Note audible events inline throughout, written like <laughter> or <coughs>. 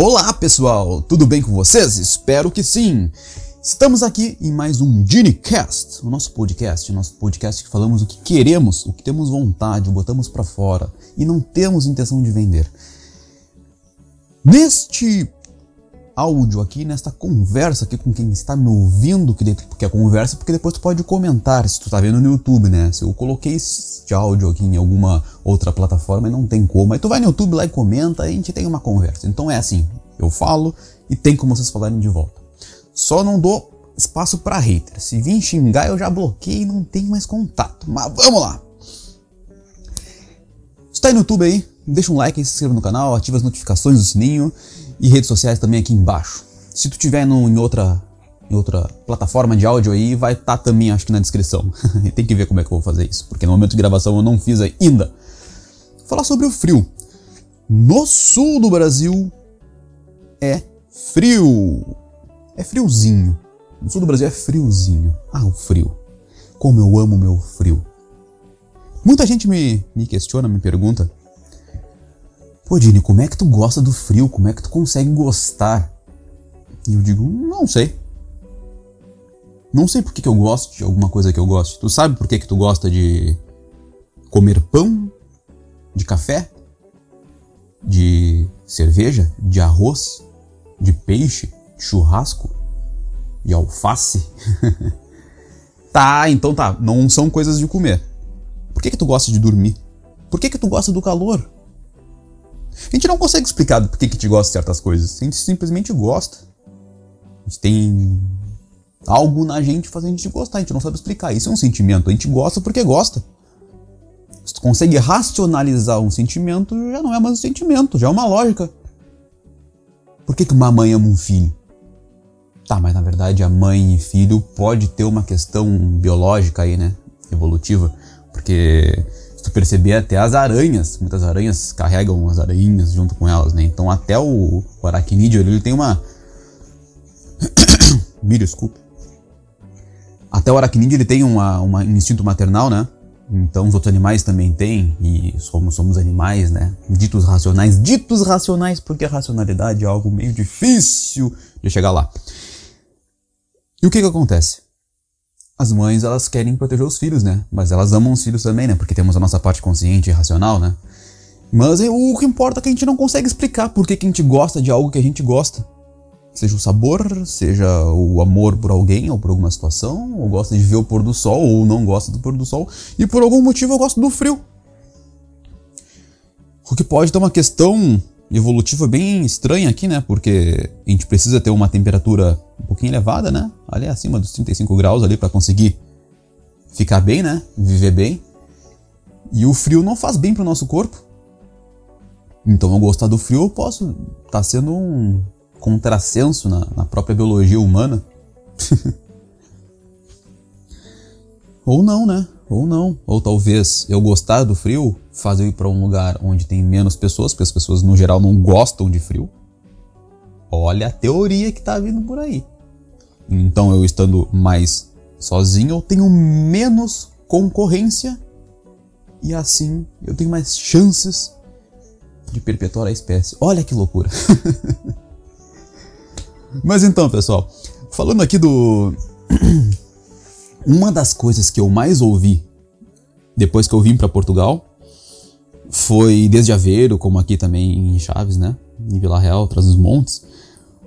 Olá pessoal, tudo bem com vocês? Espero que sim! Estamos aqui em mais um GenieCast, o nosso podcast, o nosso podcast que falamos o que queremos, o que temos vontade, botamos para fora e não temos intenção de vender. Neste áudio aqui, nesta conversa aqui com quem está me ouvindo, que porque é conversa, porque depois tu pode comentar se tu tá vendo no YouTube, né? Se eu coloquei este áudio aqui em alguma outra plataforma e não tem como, aí tu vai no YouTube lá e comenta, aí a gente tem uma conversa. Então é assim, eu falo e tem como vocês falarem de volta. Só não dou espaço para hater. Se vir xingar, eu já bloqueei e não tem mais contato. Mas vamos lá! Se tá aí no YouTube aí, deixa um like, se inscreva no canal, ativa as notificações do sininho e redes sociais também aqui embaixo. Se tu tiver no, em outra em outra plataforma de áudio aí, vai estar tá também acho que na descrição. <laughs> Tem que ver como é que eu vou fazer isso, porque no momento de gravação eu não fiz ainda. Vou falar sobre o frio. No sul do Brasil é frio. É friozinho. No sul do Brasil é friozinho. Ah, o frio. Como eu amo meu frio. Muita gente me, me questiona, me pergunta Pô, Dini, como é que tu gosta do frio? Como é que tu consegue gostar? E eu digo, não sei. Não sei por que, que eu gosto de alguma coisa que eu gosto. Tu sabe por que, que tu gosta de comer pão? De café? De cerveja? De arroz? De peixe? De churrasco? De alface? <laughs> tá, então tá. Não são coisas de comer. Por que, que tu gosta de dormir? Por que, que tu gosta do calor? A gente não consegue explicar por que, que gente gosta de certas coisas. A gente simplesmente gosta. A gente tem algo na gente fazendo a gente gostar. A gente não sabe explicar. Isso é um sentimento. A gente gosta porque gosta. Se tu consegue racionalizar um sentimento, já não é mais um sentimento, já é uma lógica. Por que, que uma mãe ama um filho? Tá, mas na verdade a mãe e filho pode ter uma questão biológica aí, né? Evolutiva. Porque tu perceber até as aranhas, muitas aranhas carregam as aranhas junto com elas, né? Então até o, aracnídeo ele tem uma <coughs> me desculpe. Até o aracnídeo ele tem uma, uma, um instinto maternal, né? Então os outros animais também têm, e somos, somos animais, né? Ditos racionais, ditos racionais, porque a racionalidade é algo meio difícil de chegar lá. E o que que acontece? as mães elas querem proteger os filhos, né? Mas elas amam os filhos também, né? Porque temos a nossa parte consciente e racional, né? Mas o que importa é que a gente não consegue explicar por que, que a gente gosta de algo que a gente gosta. Seja o sabor, seja o amor por alguém ou por alguma situação, ou gosta de ver o pôr do sol, ou não gosta do pôr do sol, e por algum motivo eu gosto do frio. O que pode ter uma questão evolutiva bem estranha aqui, né? Porque a gente precisa ter uma temperatura um pouquinho elevada, né? Ali acima dos 35 graus ali para conseguir ficar bem, né? Viver bem. E o frio não faz bem para o nosso corpo. Então, eu gostar do frio, eu posso estar tá sendo um contrassenso na, na própria biologia humana. <laughs> Ou não, né? Ou não. Ou talvez eu gostar do frio faz eu ir para um lugar onde tem menos pessoas, porque as pessoas no geral não gostam de frio. Olha a teoria que tá vindo por aí. Então eu estando mais sozinho, eu tenho menos concorrência e assim eu tenho mais chances de perpetuar a espécie. Olha que loucura. <laughs> Mas então, pessoal, falando aqui do <clears throat> uma das coisas que eu mais ouvi depois que eu vim para Portugal foi desde Aveiro, como aqui também em Chaves, né? Em Vila Real, atrás dos montes,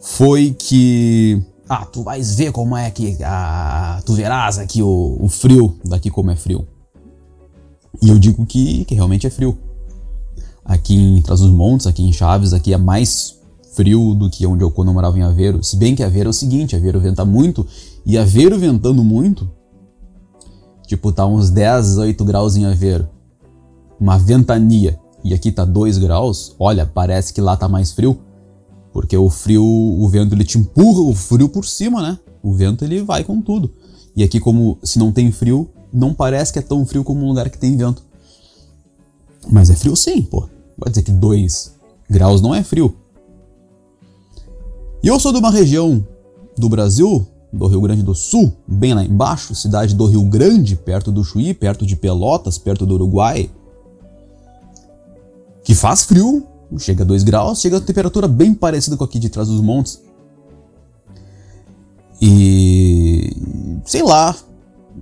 foi que ah, tu vais ver como é que ah, tu verás aqui o, o frio daqui como é frio. E eu digo que, que realmente é frio. Aqui em Trás dos Montes, aqui em Chaves, aqui é mais frio do que onde eu quando morava em Aveiro. Se bem que Aveiro é o seguinte, Aveiro venta muito e Aveiro ventando muito Tipo, tá uns 10, 8 graus em Aveiro. Uma ventania. E aqui tá 2 graus. Olha, parece que lá tá mais frio. Porque o frio, o vento ele te empurra o frio por cima, né? O vento ele vai com tudo. E aqui, como se não tem frio, não parece que é tão frio como um lugar que tem vento. Mas é frio sim, pô. Vai dizer que 2 graus não é frio. E eu sou de uma região do Brasil do Rio Grande do Sul, bem lá embaixo, cidade do Rio Grande, perto do Chuí, perto de Pelotas, perto do Uruguai, que faz frio chega a 2 graus, chega a temperatura bem parecida com aqui de trás dos montes. E sei lá,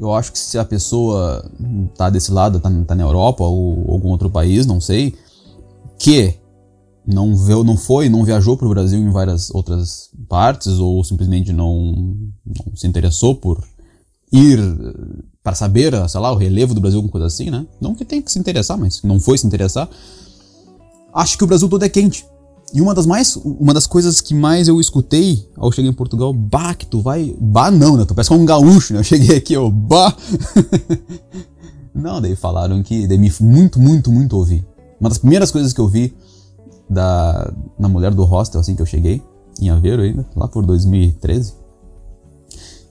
eu acho que se a pessoa tá desse lado, tá, tá na Europa ou algum outro país, não sei, que não veio, não foi, não viajou para o Brasil em várias outras partes ou simplesmente não, não se interessou por ir para saber, sei lá, o relevo do Brasil, alguma coisa assim, né? Não que tenha que se interessar, mas não foi se interessar. Acho que o Brasil todo é quente. E uma das mais, uma das coisas que mais eu escutei ao chegar em Portugal, bah, que tu vai, bah não, né? Tu parece um gaúcho, né? Eu cheguei aqui, ó, bah. <laughs> não, daí falaram que, daí me muito, muito, muito ouvi. Uma das primeiras coisas que eu vi da na mulher do hostel assim que eu cheguei, em Aveiro ainda, lá por 2013,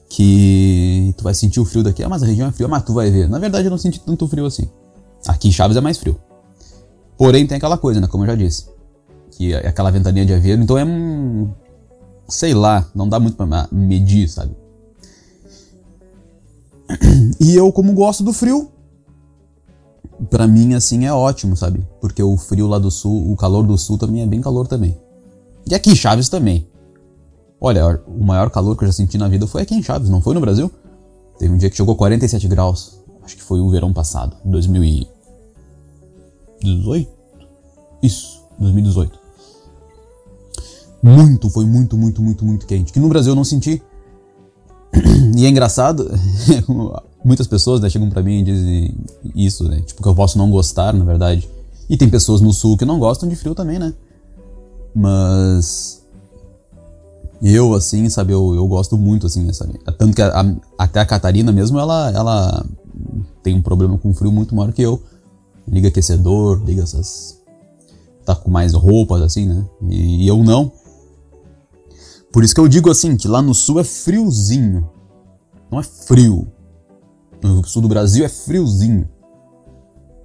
que tu vai sentir o frio daqui, ah, mas a região é fria, mas tu vai ver. Na verdade eu não senti tanto frio assim. Aqui em Chaves é mais frio. Porém tem aquela coisa, né, como eu já disse que é aquela ventania de Aveiro, então é um. Sei lá, não dá muito pra medir, sabe? <clears throat> E eu, como gosto do frio, pra mim, assim, é ótimo, sabe? Porque o frio lá do sul, o calor do sul também é bem calor também. E aqui em Chaves também. Olha, o maior calor que eu já senti na vida foi aqui em Chaves, não foi no Brasil? Teve um dia que chegou 47 graus. Acho que foi o verão passado, 2018? Isso, 2018 muito, foi muito, muito, muito, muito quente. Que no Brasil eu não senti. <clears throat> E é engraçado, <laughs> muitas pessoas né, chegam para mim e dizem isso, né? Tipo, que eu posso não gostar, na verdade. E tem pessoas no sul que não gostam de frio também, né? Mas. Eu, assim, sabe, eu, eu gosto muito, assim, sabe? Tanto que a, a, até a Catarina mesmo, ela, ela tem um problema com frio muito maior que eu. Liga aquecedor, liga essas. Tá com mais roupas, assim, né? E, e eu não. Por isso que eu digo assim, que lá no sul é friozinho. Não é frio. No sul do Brasil é friozinho.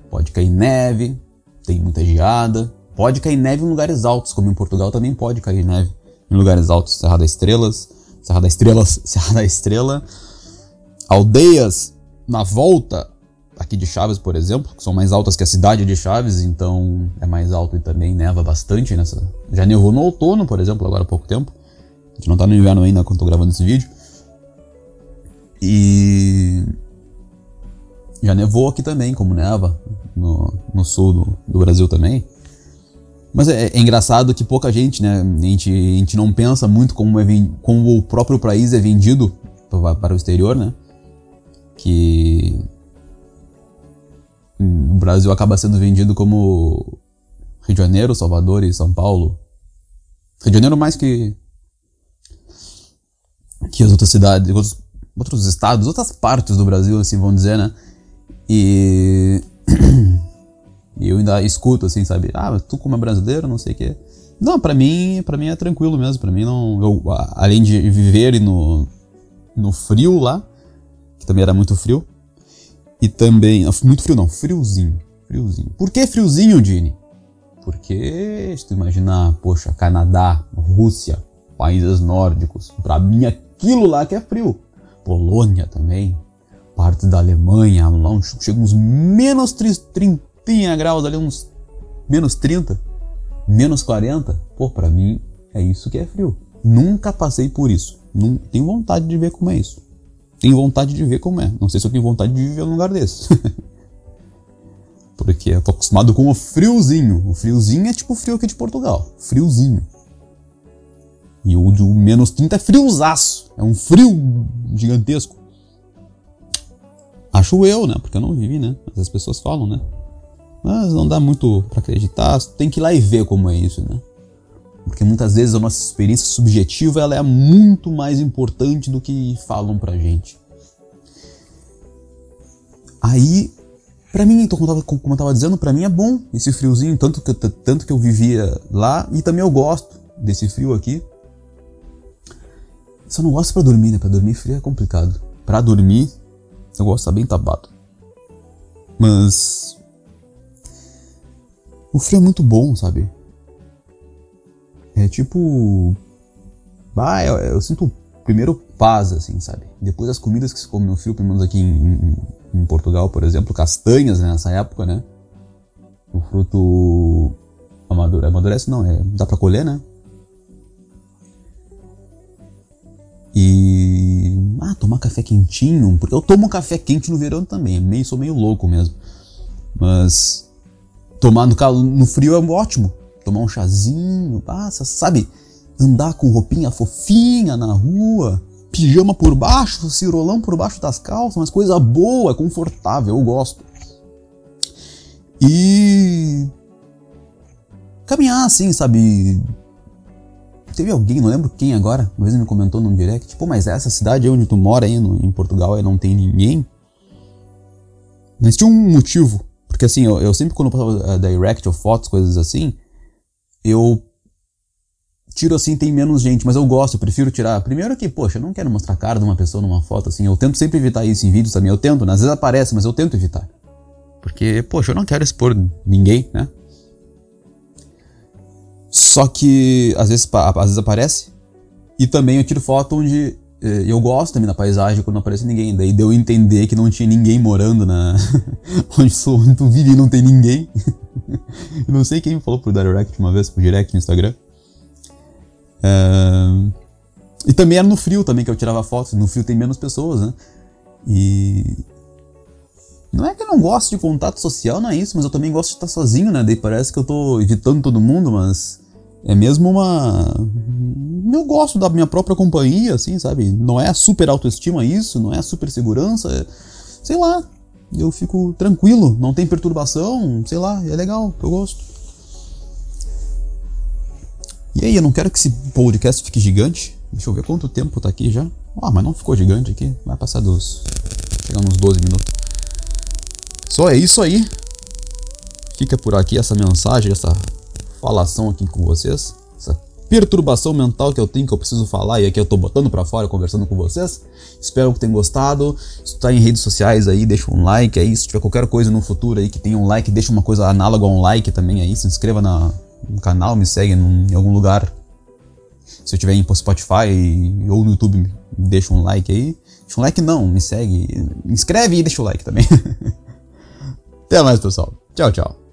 Pode cair neve, tem muita geada. Pode cair neve em lugares altos, como em Portugal também pode cair neve em lugares altos. Serra da Estrelas, Serra da Estrelas, <laughs> Serra da Estrela. Aldeias na volta aqui de Chaves, por exemplo, que são mais altas que a cidade de Chaves, então é mais alto e também neva bastante nessa. Já nevou no outono, por exemplo, agora há pouco tempo. A gente não tá no inverno ainda quando tô gravando esse vídeo. E. Já nevou aqui também, como neva, no, no sul do, do Brasil também. Mas é, é, engraçado que pouca gente, né? A gente, a gente não pensa muito como, é, como o próprio país é vendido para, para o exterior, né? Que o Brasil acaba sendo vendido como Rio de Janeiro, Salvador e São Paulo. Rio de Janeiro mais que que as outras cidades, outros, outros estados, outras partes do Brasil, assim, vão dizer, né? E, <clears throat> eu ainda escuto, assim, sabe? Ah, tu como é brasileiro, não sei o quê. Não, para mim, para mim é tranquilo mesmo. Para mim não, eu, além de viver no no frio lá, que também era muito frio, e também muito frio não, friozinho, friozinho. Por que friozinho, Dini? Porque se tu imaginar, poxa, Canadá, Rússia, países nórdicos, para mim aquilo lá que é frio. Polônia também, parte da Alemanha, lá chega uns menos 30 graus ali, uns menos 30, menos 40. Pô, pra mim é isso que é frio. Nunca passei por isso. Não tenho vontade de ver como é isso. Tenho vontade de ver como é. Não sei se eu tenho vontade de viver num lugar desse. <laughs> Porque eu tô acostumado com o friozinho. O friozinho é tipo o frio aqui de Portugal. Friozinho. E o de menos 30 é friozaço. É um frio gigantesco. Acho eu, né? Porque eu não vivi, né? Mas as pessoas falam, né? Mas não dá muito para acreditar. Tem que ir lá e ver como é isso, né? Porque muitas vezes a nossa experiência subjetiva ela é muito mais importante do que falam pra gente. Aí, para mim, então, como, eu tava, como eu tava dizendo, para mim é bom esse friozinho, tanto que, tanto que eu vivia lá e também eu gosto desse frio aqui. Só não gosto pra dormir, né? Pra dormir frio é complicado. Pra dormir, eu gosto estar bem tapado. Mas. O frio é muito bom, sabe? É tipo. Ah, eu, eu sinto primeiro paz, assim, sabe? Depois as comidas que se come no frio, pelo menos aqui em, em, em Portugal, por exemplo, castanhas né, nessa época, né? O fruto Amadurece, amadurece não, é, dá pra colher, né? E. Tomar café quentinho. Porque eu tomo café quente no verão também. Meio, sou meio louco mesmo. Mas. Tomar no, no frio é ótimo. Tomar um chazinho. Passa, sabe? Andar com roupinha fofinha na rua. Pijama por baixo, cirolão por baixo das calças. Mas coisa boa, confortável. Eu gosto. E. Caminhar assim, sabe? Teve alguém, não lembro quem agora, uma vez me comentou num direct, tipo, mas essa cidade onde tu mora aí no, em Portugal aí não tem ninguém. Mas tinha um motivo. Porque assim, eu, eu sempre quando eu passava uh, direct ou fotos, coisas assim, eu tiro assim, tem menos gente, mas eu gosto, eu prefiro tirar. Primeiro que, poxa, eu não quero mostrar a cara de uma pessoa numa foto assim. Eu tento sempre evitar isso em vídeos também. Eu tento, né? às vezes aparece, mas eu tento evitar. Porque, poxa, eu não quero expor ninguém, né? Só que às vezes, às vezes aparece. E também eu tiro foto onde eh, eu gosto também da paisagem quando não aparece ninguém. Daí deu entender que não tinha ninguém morando na. <laughs> onde, sou, onde tu vive e não tem ninguém. <laughs> eu não sei quem me falou pro direct uma vez, pro direct no Instagram. Uh... E também era no frio também que eu tirava fotos. No frio tem menos pessoas, né? E. Não é que eu não gosto de contato social, não é isso, mas eu também gosto de estar sozinho, né? Daí parece que eu tô evitando todo mundo, mas é mesmo uma. Eu gosto da minha própria companhia, assim, sabe? Não é super autoestima isso, não é super segurança. É... Sei lá, eu fico tranquilo, não tem perturbação, sei lá, é legal, eu gosto. E aí, eu não quero que esse podcast fique gigante. Deixa eu ver quanto tempo tá aqui já. Ah, mas não ficou gigante aqui. Vai passar dos. Chegar uns 12 minutos. Só é isso aí. Fica por aqui essa mensagem, essa falação aqui com vocês, essa perturbação mental que eu tenho que eu preciso falar e aqui eu tô botando para fora conversando com vocês. Espero que tenham gostado. Se tá em redes sociais aí, deixa um like aí. Se tiver qualquer coisa no futuro aí que tenha um like, deixa uma coisa análoga a um like também aí. Se inscreva na, no canal, me segue num, em algum lugar. Se eu tiver em Spotify ou no YouTube, deixa um like aí. Deixa um like não, me segue. Inscreve e deixa o like também. <laughs> Até mais, pessoal. Tchau, tchau.